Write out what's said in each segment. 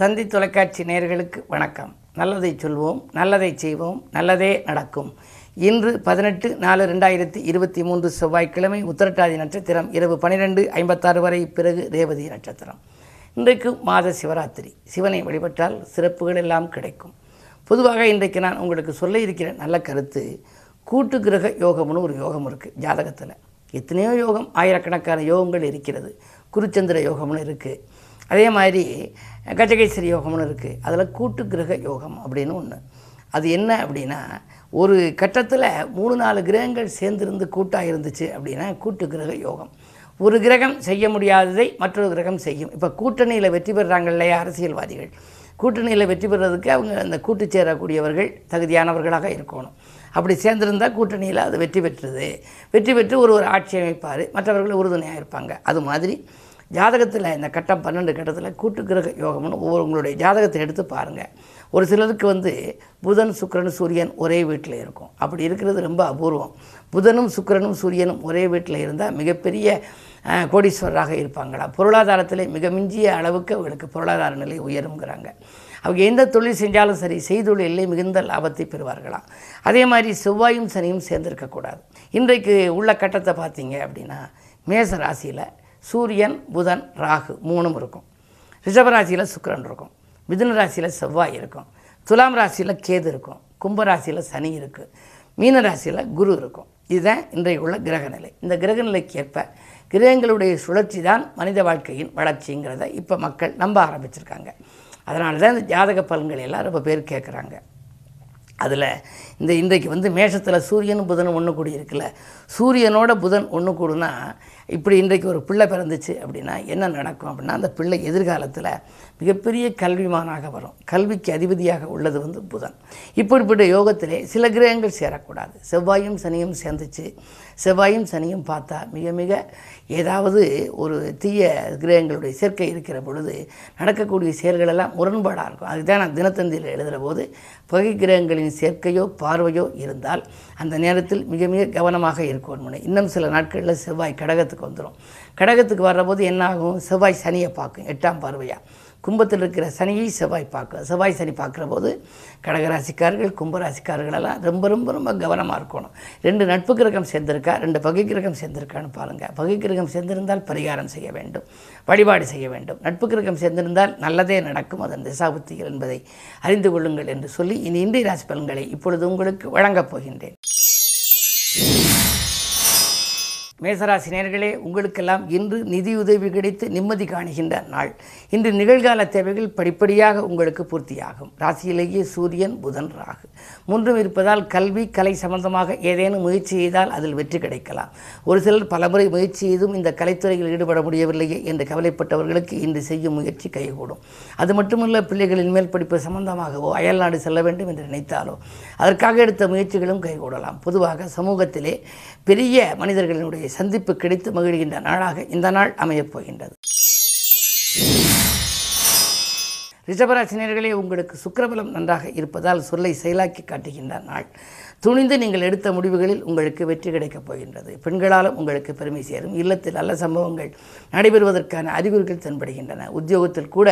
தந்தி தொலைக்காட்சி நேயர்களுக்கு வணக்கம். நல்லதை சொல்வோம் நல்லதை செய்வோம் நல்லதே நடக்கும். இன்று பதினெட்டு நாலு ரெண்டாயிரத்தி இருபத்தி மூன்று செவ்வாய்க்கிழமை உத்தரட்டாதி நட்சத்திரம் இரவு பனிரெண்டு ஐம்பத்தாறு வரை பிறகு ரேவதி நட்சத்திரம். இன்றைக்கு மாத சிவராத்திரி. சிவனை வழிபட்டால் சிறப்புகள் எல்லாம் கிடைக்கும். பொதுவாக இன்றைக்கு நான் உங்களுக்கு சொல்ல இருக்கிற நல்ல கருத்து கூட்டு கிரக யோகம்னு ஒரு யோகம் இருக்குது ஜாதகத்தில். எத்தனையோ யோகம் ஆயிரக்கணக்கான யோகங்கள் இருக்கிறது. குருச்சந்திர யோகம்னு இருக்குது அதே மாதிரி கஜகேசரி யோகம்னு இருக்குது அதில் கூட்டு கிரக யோகம் அப்படின்னு ஒன்று அது என்ன அப்படின்னா ஒரு கட்டத்தில் மூணு நாலு கிரகங்கள் சேர்ந்திருந்து கூட்டாக இருந்துச்சு அப்படின்னா கூட்டு கிரக யோகம். ஒரு கிரகம் செய்ய முடியாததை மற்றொரு கிரகம் செய்யும். இப்போ கூட்டணியில் வெற்றி பெறுறாங்க இல்லையா அரசியல்வாதிகள்? கூட்டணியில் வெற்றி பெறுறதுக்கு அவங்க அந்த கூட்டு சேரக்கூடியவர்கள் தகுதியானவர்களாக இருக்கணும். அப்படி சேர்ந்திருந்தால் கூட்டணியில் அது வெற்றி பெற்றுது. வெற்றி பெற்று ஒரு ஒரு ஆட்சி அமைப்பார். மற்றவர்கள் உறுதுணையாக இருப்பாங்க. அது மாதிரி ஜாதகத்தில் இந்த கட்டம் பன்னெண்டு கட்டத்தில் கூட்டு கிரக யோகம்னு ஒவ்வொரு உங்களுடைய ஜாதகத்தை எடுத்து பாருங்கள் ஒரு சிலருக்கு வந்து புதன் சுக்கரன் சூரியன் ஒரே வீட்டில் இருக்கும். அப்படி இருக்கிறது ரொம்ப அபூர்வம். புதனும் சுக்கிரனும் சூரியனும் ஒரே வீட்டில் இருந்தால் மிகப்பெரிய கோடீஸ்வரராக இருப்பாங்களா? பொருளாதாரத்தில் மிக மிஞ்சிய அளவுக்கு அவர்களுக்கு பொருளாதார நிலை உயருங்கிறாங்க அவங்க எந்த தொழில் செஞ்சாலும் சரி செய்தொழிலே மிகுந்த லாபத்தை பெறுவார்களாம் அதே மாதிரி செவ்வாயும் சனியும் சேர்ந்திருக்கக்கூடாது. இன்றைக்கு உள்ள கட்டத்தை பார்த்தீங்க அப்படின்னா மேச ராசியில் சூரியன் புதன் ராகு மூணும் இருக்கும். ரிஷபராசியில் சுக்கரன் இருக்கும். மிதுன ராசியில் செவ்வாய் இருக்கும். துலாம் ராசியில் கேது இருக்கும். கும்ப ராசியில் சனி இருக்குது மீன ராசியில் குரு இருக்கும். இதுதான் இன்றைக்கு உள்ள கிரகநிலை. இந்த கிரகநிலைக்கு ஏற்ப கிரகங்களுடைய சுழற்சி தான் மனித வாழ்க்கையின் வளர்ச்சிங்கிறத இப்போ மக்கள் நம்ப ஆரம்பிச்சிருக்காங்க. அதனால தான் இந்த ஜாதக பலன்கள் எல்லாம் ரொம்ப பேர் கேட்குறாங்க அதில் இந்த இன்றைக்கு வந்து மேஷத்தில் சூரியனும் புதனும் ஒன்று கூடி இருக்குல்ல. சூரியனோட புதன் ஒன்று கூடுனா இப்படி இன்றைக்கு ஒரு பிள்ளை பிறந்துச்சு அப்படின்னா என்ன நடக்கும் அப்படின்னா அந்த பிள்ளை எதிர்காலத்தில் மிகப்பெரிய கல்விமானாக வரும். கல்விக்கு அதிபதியாக உள்ளது வந்து புதன். இப்படிப்பட்ட யோகத்திலே சில கிரகங்கள் சேரக்கூடாது. செவ்வாயும் சனியும் சேர்ந்துச்சு. செவ்வாயும் சனியும் பார்த்தா மிக மிக ஏதாவது ஒரு தீய கிரகங்களுடைய சேர்க்கை இருக்கிற பொழுது நடக்கக்கூடிய செயல்களெல்லாம் முரண்பாடாக இருக்கும். அதுதான் நான் தினத்தந்தியில் எழுதுகிற போது பகை கிரகங்களின் சேர்க்கையோ பார்வையோ இருந்தால் அந்த நேரத்தில் மிக மிக கவனமாக இருக்கணும் இன்னும் சில நாட்களில் செவ்வாய் கடகத்துக்கு வந்துடும் கடகத்துக்கு வர்றபோது என்ன ஆகும்? செவ்வாய் சனியை பார்க்கும் எட்டாம் பார்வையாக கும்பத்தில் இருக்கிற சனியை செவ்வாய் பார்க்க செவ்வாய் சனி பார்க்குற போது கடகராசிக்காரர்கள் கும்பராசிக்காரர்களெல்லாம் ரொம்ப ரொம்ப ரொம்ப கவனமாக இருக்கணும். ரெண்டு நட்பு கிரகம் சேர்ந்திருக்கா ரெண்டு பகை கிரகம் சேர்ந்திருக்கான்னு பாருங்கள் பகை கிரகம் சேர்ந்திருந்தால் பரிகாரம் செய்ய வேண்டும் வழிபாடு செய்ய வேண்டும். நட்பு கிரகம் சேர்ந்திருந்தால் நல்லதே நடக்கும். அதன் திசாபுத்திகள் என்பதை அறிந்து கொள்ளுங்கள் என்று சொல்லி இனி இன்றைய ராசி பலன்களை இப்பொழுது உங்களுக்கு வழங்கப் போகின்றேன். மேசராசி நேர்களே உங்களுக்கெல்லாம் இன்று நிதியுதவி கிடைத்து நிம்மதி காணுகின்ற நாள். இன்று நிகழ்கால தேவைகள் படிப்படியாக உங்களுக்கு பூர்த்தியாகும். ராசியிலேயே சூரியன் புதன் ராகு. மூன்றும் இருப்பதால் கல்வி கலை சம்பந்தமாக ஏதேனும் முயற்சி செய்தால் அதில் வெற்றி கிடைக்கலாம். ஒரு சிலர் பலமுறை முயற்சி செய்தும் இந்த கலைத்துறையில் ஈடுபட முடியவில்லையே என்று கவலைப்பட்டவர்களுக்கு இன்று செய்யும் முயற்சி கைகூடும். அது மட்டுமல்ல பிள்ளைகளின் மேல் படிப்பு சம்பந்தமாகவோ அயல்நாடு செல்ல வேண்டும் என்று நினைத்தாலோ அதற்காக எடுத்த முயற்சிகளும் கைகூடலாம். பொதுவாக சமூகத்திலே பெரிய மனிதர்களினுடைய சந்திப்பு கிடைத்து மகிழ்கின்ற நாளாக இந்த நாள் அமையப் போகின்றது. ரிஷபராசினியர்களே உங்களுக்கு சுக்கரபலம் நன்றாக இருப்பதால் சொல்லை செயலாக்கி காட்டுகின்ற நாள். துணிந்து நீங்கள் எடுத்த முடிவுகளில் உங்களுக்கு வெற்றி கிடைக்கப் போகின்றது. பெண்களாலும் உங்களுக்கு பெருமை சேரும். இல்லத்தில் நல்ல சம்பவங்கள் நடைபெறுவதற்கான அறிகுறிகள் தென்படுகின்றன. உத்தியோகத்தில் கூட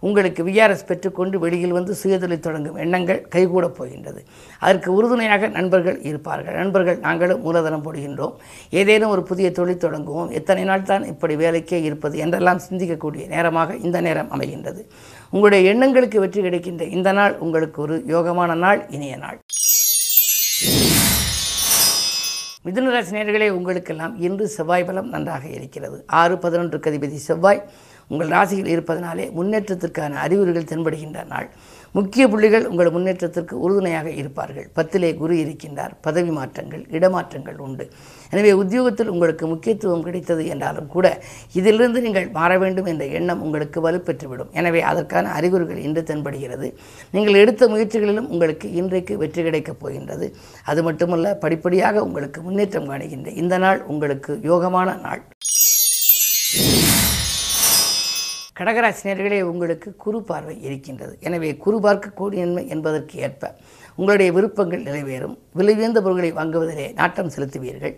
உங்களுக்கு விஆர்எஸ் பெற்றுக்கொண்டு வெளியில் வந்து சுயதொழில் தொடங்கும் எண்ணங்கள் கைகூடப் போகின்றது. அதற்கு உறுதுணையாக நண்பர்கள் இருப்பார்கள். நண்பர்கள் நாங்களும் மூலதனம் போடுகின்றோம். ஏதேனும் ஒரு புதிய தொழில் தொடங்குவோம். எத்தனை நாள் தான் இப்படி வேலைக்கே இருப்பது என்றெல்லாம் சிந்திக்கக்கூடிய நேரமாக இந்த நேரம் அமைகின்றது. உங்களுடைய எண்ணங்களுக்கு வெற்றி கிடைக்கின்ற இந்த நாள் உங்களுக்கு ஒரு யோகமான நாள் இனிய நாள். மிதுனராசி நேர்களே உங்களுக்கெல்லாம் இன்று செவ்வாய் பலம் நன்றாக இருக்கிறது. ஆறு பதினொன்றுக்கு அதிபதி செவ்வாய். உங்கள் ராசியில் இருப்பதனாலே முன்னேற்றத்திற்கான அறிகுறிகள் தென்படுகின்ற நாள். முக்கிய புள்ளிகள் உங்கள் முன்னேற்றத்திற்கு உறுதுணையாக இருப்பார்கள். பத்திலே குரு இருக்கின்றார். பதவி மாற்றங்கள் இடமாற்றங்கள் உண்டு. எனவே உத்தியோகத்தில் உங்களுக்கு முக்கியத்துவம் கிடைத்தது என்றாலும் கூட இதிலிருந்து நீங்கள் மாற வேண்டும் என்ற எண்ணம் உங்களுக்கு வலுப்பெற்றுவிடும். எனவே அதற்கான அறிகுறிகள் இன்று தென்படுகிறது. நீங்கள் எடுத்த முயற்சிகளிலும் உங்களுக்கு இன்றைக்கு வெற்றி கிடைக்கப் போகின்றது. அது மட்டுமல்ல படிப்படியாக உங்களுக்கு முன்னேற்றம் காணுகின்ற இந்த நாள் உங்களுக்கு யோகமான நாள். கடகராசினியர்களே உங்களுக்கு குரு பார்வை இருக்கின்றது. எனவே குரு பார்க்கக்கூடிய நன்மை என்பதற்கு ஏற்ப உங்களுடைய விருப்பங்கள் நிறைவேறும். விலை உயர்ந்த பொருட்களை வாங்குவதிலே நாட்டம் செலுத்துவீர்கள்.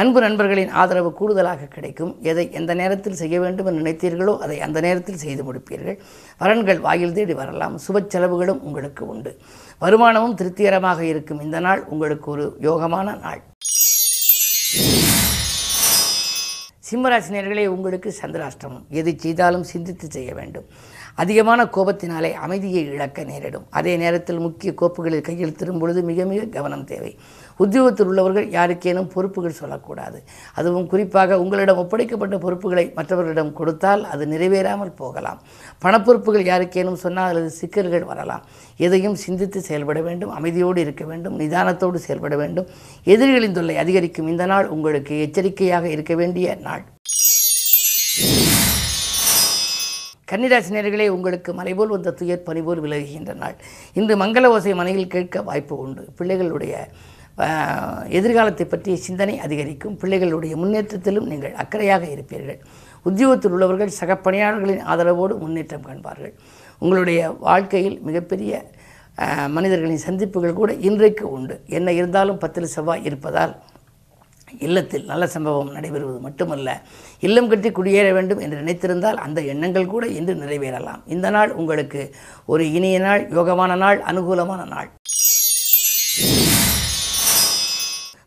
அன்பு நண்பர்களின் ஆதரவு கூடுதலாக கிடைக்கும். எதை எந்த நேரத்தில் செய்ய வேண்டும் என்று நினைத்தீர்களோ அதை அந்த நேரத்தில் செய்து முடிப்பீர்கள். வரன்கள் வாயில் தேடி வரலாம். சுப செலவுகளும் உங்களுக்கு உண்டு. வருமானமும் திருப்திகரமாக இருக்கும். இந்த நாள் உங்களுக்கு ஒரு யோகமான நாள். சிம்மராசினியர்களே உங்களுக்கு சந்திராஷ்டமம். எது செய்தாலும் சிந்தித்து செய்ய வேண்டும். அதிகமான கோபத்தினாலே அமைதியை இழக்க நேரிடும். அதே நேரத்தில் முக்கிய கோப்புகளில் கையெழுத்திடும் பொழுது மிக மிக கவனம் தேவை. உத்தியோகத்தில் உள்ளவர்கள் யாருக்கேனும் பொறுப்புகள் சொல்லக்கூடாது. அதுவும் குறிப்பாக உங்களிடம் ஒப்படைக்கப்பட்ட பொறுப்புகளை மற்றவர்களிடம் கொடுத்தால் அது நிறைவேறாமல் போகலாம். பணப்பொறுப்புகள் யாருக்கேனும் சொன்னால் அல்லது சிக்கல்கள் வரலாம். எதையும் சிந்தித்து செயல்பட வேண்டும் அமைதியோடு இருக்க வேண்டும் நிதானத்தோடு செயல்பட வேண்டும். எதிரிகளின் தொல்லை அதிகரிக்கும். இந்த நாள் உங்களுக்கு எச்சரிக்கையாக இருக்க வேண்டிய நாள். கன்னிராசினியர்களே உங்களுக்கு மலைபோல் வந்த துயர் பனிபோல் விலகுகின்ற நாள். இன்று மங்கள ஓசை மனையில் கேட்க வாய்ப்பு உண்டு. பிள்ளைகளுடைய எதிர்காலத்தை பற்றிய சிந்தனை அதிகரிக்கும். பிள்ளைகளுடைய முன்னேற்றத்திலும் நீங்கள் அக்கறையாக இருப்பீர்கள். உத்தியோகத்தில் உள்ளவர்கள் சக பணியாளர்களின் ஆதரவோடு முன்னேற்றம் காண்பார்கள். உங்களுடைய வாழ்க்கையில் மிகப்பெரிய மனிதர்களின் சந்திப்புகள் கூட இன்றைக்கு உண்டு. என்ன இருந்தாலும் பத்தில் செவ்வாய் இருப்பதால் இல்லத்தில் நல்ல சம்பவம் நடைபெறுவது மட்டுமல்ல. இல்லம் கட்டி குடியேற வேண்டும் என்று நினைத்திருந்தால் அந்த எண்ணங்கள் கூட இன்று நிறைவேறலாம். இந்த நாள் உங்களுக்கு ஒரு இனிய நாள் யோகமான நாள் அனுகூலமான நாள்.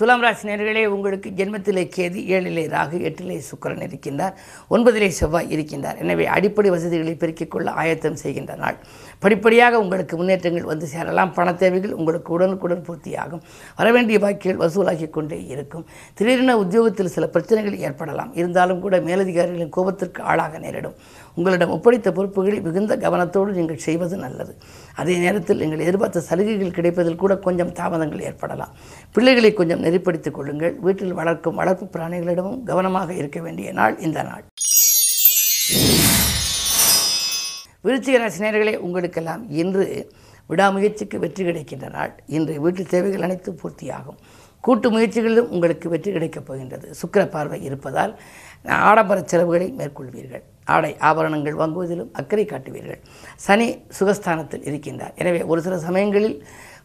துலாம் ராசி நேர்களே உங்களுக்கு ஜென்மத்திலே கேது ஏழிலே ராகு எட்டிலே சுக்கரன் இருக்கின்றார் ஒன்பதிலே செவ்வாய் இருக்கின்றார். எனவே அடிப்படை வசதிகளை பெருக்கிக் கொள்ள ஆயத்தம் செய்கின்ற நாள். படிப்படியாக உங்களுக்கு முன்னேற்றங்கள் வந்து சேரலாம். பண தேவைகள் உங்களுக்கு உடனுக்குடன் பூர்த்தியாகும். வரவேண்டிய பாக்கிகள் வசூலாகி கொண்டே இருக்கும். திடீரென உத்தியோகத்தில் சில பிரச்சனைகள் ஏற்படலாம். இருந்தாலும் கூட மேலதிகாரிகளின் கோபத்திற்கு ஆளாக நேரிடும். உங்களிடம் ஒப்படைத்த பொறுப்புகளை மிகுந்த கவனத்தோடு நீங்கள் செய்வது நல்லது. அதே நேரத்தில் நீங்கள் எதிர்பார்த்த சலுகைகள் கிடைப்பதில் கூட கொஞ்சம் தாமதங்கள் ஏற்படலாம். பிள்ளைகளை கொஞ்சம் நெறிப்படுத்திக் கொள்ளுங்கள். வீட்டில் வளர்க்கும் வளர்ப்பு பிராணிகளிடமும் கவனமாக இருக்க வேண்டிய நாள் இந்த நாள். விருச்சிக ராசினியர்களே உங்களுக்கெல்லாம் இன்று விடாமுயற்சிக்கு வெற்றி கிடைக்கின்ற நாள். இன்று வீட்டு தேவைகள் அனைத்தும் பூர்த்தியாகும். கூட்டு முயற்சிகளிலும் உங்களுக்கு வெற்றி கிடைக்கப் போகின்றது. சுக்கர பார்வை இருப்பதால் ஆடம்பர செலவுகளை மேற்கொள்வீர்கள். ஆடை ஆபரணங்கள் வாங்குவதிலும் அக்கறை காட்டுவீர்கள். சனி சுகஸ்தானத்தில் இருக்கின்றார். எனவே ஒரு சில சமயங்களில்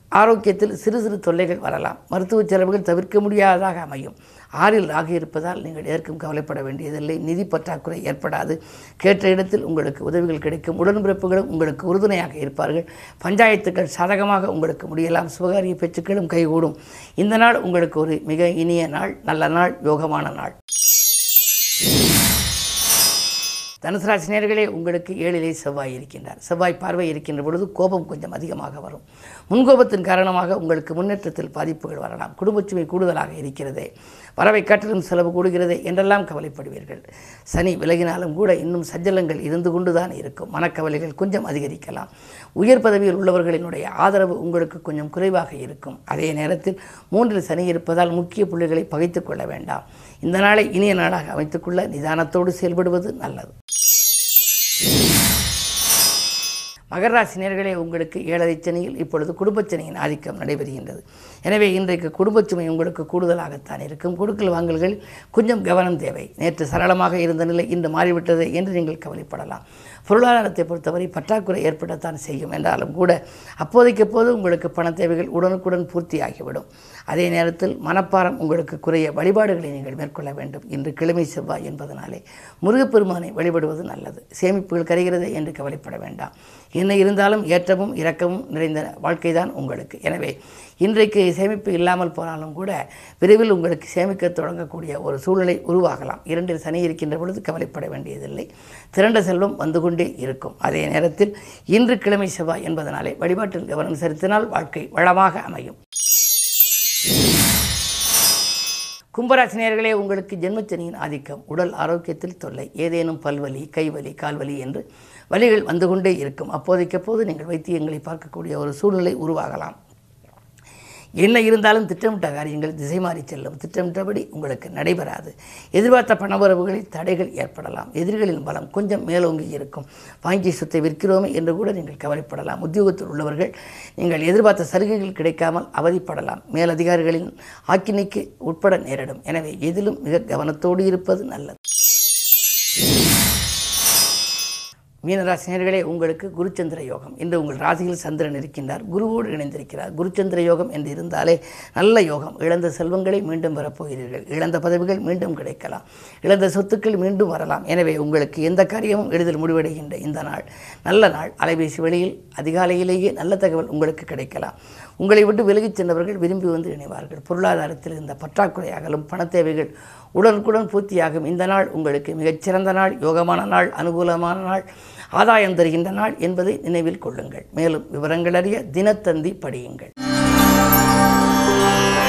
ஆரோக்கியத்தில் சிறு சிறு தொல்லைகள் வரலாம். மருத்துவ செலவுகள் தவிர்க்க முடியாததாக அமையும். ஆறில் ராகு இருப்பதால் நீங்கள் எதற்கும் கவலைப்பட வேண்டியதில்லை. நிதி பற்றாக்குறை ஏற்படாது. கேட்ட இடத்தில் உங்களுக்கு உதவிகள் கிடைக்கும். உடன்பிறப்புகளும் உங்களுக்கு உறுதுணையாக இருப்பார்கள். பஞ்சாயத்துக்கள் சாதகமாக உங்களுக்கு முடியலாம். சுபகாரிய பேச்சுக்களும் கைகூடும். இந்த நாள் உங்களுக்கு ஒரு மிக இனிய நாள். நல்ல நாள். யோகமான நாள். தனுசு ராசி உங்களுக்கு ஏழிலே செவ்வாய் இருக்கின்றார். செவ்வாய் பார்வை இருக்கின்ற பொழுது கோபம் கொஞ்சம் அதிகமாக வரும். முன்கோபத்தின் காரணமாக உங்களுக்கு முன்னேற்றத்தில் பாதிப்புகள் வரலாம். குடும்பச்சுமை கூடுதலாக இருக்கிறது. வரவை காட்டிலும் செலவு கூடுகிறது என்றெல்லாம் கவலைப்படுவீர்கள். சனி விலகினாலும் கூட இன்னும் சஞ்சலங்கள் இருந்து கொண்டுதான் இருக்கும். மனக்கவலைகள் கொஞ்சம் அதிகரிக்கலாம். உயர் பதவியில் உள்ளவர்களினுடைய ஆதரவு உங்களுக்கு கொஞ்சம் குறைவாக இருக்கும். அதே நேரத்தில் மூன்றில் சனி இருப்பதால் முக்கிய புள்ளிகளை பகைத்துக் கொள்ள வேண்டாம். இந்த நாளை இனிய நாளாக அமைத்துக்கொள்ள நிதானத்தோடு செயல்படுவது நல்லது. மகர ராசி நேர்களே உங்களுக்கு ஏழரை சனியில் இப்பொழுது குடும்பச்சனையின் ஆதிக்கம் நடைபெறுகின்றது. எனவே இன்றைக்கு குடும்பச் சுமை உங்களுக்கு கூடுதலாகத்தான் இருக்கும். கொடுக்கல் வாங்கல்கள் கொஞ்சம் கவனம் தேவை. நேற்று சரளமாக இருந்த நிலை இன்று மாறிவிட்டது என்று நீங்கள் கவலைப்படலாம். பொருளாதாரத்தை பொறுத்தவரை பற்றாக்குறை ஏற்படத்தான் செய்யும். என்றாலும் கூட அப்போதைக்கு போது உங்களுக்கு பண தேவைகள் உடனுக்குடன் பூர்த்தியாகிவிடும். அதே நேரத்தில் மனப்பாரம் உங்களுக்கு குறைய வழிபாடுகளை நீங்கள் மேற்கொள்ள வேண்டும். இன்று கிழமை செவ்வாய் என்பதனாலே முருகப்பெருமானை வழிபடுவது நல்லது. சேமிப்புகள் கரைகிறது என்று கவலைப்பட வேண்டாம். என்ன இருந்தாலும் ஏற்றமும் இரக்கமும் நிறைந்த வாழ்க்கைதான் உங்களுக்கு. எனவே இன்றைக்கு சேமிப்பு இல்லாமல் போனாலும் கூட விரைவில் உங்களுக்கு சேமிக்க தொடங்கக்கூடிய ஒரு சூழ்நிலை உருவாகலாம். இரண்டில் சனி இருக்கின்ற பொழுது கவலைப்பட வேண்டியதில்லை. திரண்ட செல்வம் வந்து கொண்டே இருக்கும். அதே நேரத்தில் இன்று கிழமை செவ்வாய் என்பதனாலே வழிபாட்டில் கவனம் செலுத்தினால் வாழ்க்கை வளமாக அமையும். கும்பராசினியர்களே உங்களுக்கு ஜென்மச்சனியின் ஆதிக்கம். உடல் ஆரோக்கியத்தில் தொல்லை ஏதேனும் பல்வலி கைவலி கால்வலி என்று வலிகள் வந்து கொண்டே இருக்கும். அப்போதைக்கப்போது நீங்கள் வைத்தியங்களை பார்க்கக்கூடிய ஒரு சூழ்நிலை உருவாகலாம். என்ன இருந்தாலும் திட்டமிட்ட காரியங்கள் திசை மாறி செல்லும். திட்டமிட்டபடி உங்களுக்கு நடைபெறாது. எதிர்பார்த்த பணவரவுகளில் தடைகள் ஏற்படலாம். எதிரிகளின் பலம் கொஞ்சம் மேலோங்கி இருக்கும். வாங்கி சொத்தை விற்கிறோமே என்று கூட நீங்கள் கவலைப்படலாம். உத்தியோகத்தில் உள்ளவர்கள் நீங்கள் எதிர்பார்த்த சலுகைகள் கிடைக்காமல் அவதிப்படலாம். மேலதிகாரிகளின் ஆக்கினைக்கு உட்பட நேரிடும். எனவே எதிலும் மிக கவனத்தோடு இருப்பது நல்லது. மீனராசினியர்களே உங்களுக்கு குருச்சந்திர யோகம். இன்று உங்கள் ராசியில் சந்திரன் இருக்கின்றார். குருவோடு இணைந்திருக்கிறார். குருச்சந்திர யோகம் என்று இருந்தாலே நல்ல யோகம். இழந்த செல்வங்களை மீண்டும் வரப்போகிறீர்கள். இழந்த பதவிகள் மீண்டும் கிடைக்கலாம். இழந்த சொத்துக்கள் மீண்டும் வரலாம். எனவே உங்களுக்கு எந்த காரியமும் எளிதில் முடிவடைகின்ற இந்த நாள். நல்ல நாள். அலைபேசி வழியில் அதிகாலையிலேயே நல்ல தகவல் உங்களுக்கு கிடைக்கலாம். உங்களை விட்டு விலகிச் சென்றவர்கள் விரும்பி வந்து இணைவார்கள். பொருளாதாரத்தில் இருந்த பற்றாக்குறையாகலும் பண தேவைகள் உடனுக்குடன் பூர்த்தியாகும் இந்த நாள் உங்களுக்கு மிகச்சிறந்த நாள். யோகமான நாள். அனுகூலமான நாள். ஆதாயம் தருகின்ற நாள் என்பதை நினைவில் கொள்ளுங்கள். மேலும் விவரங்கள் அறிய தினத்தந்தி படியுங்கள்.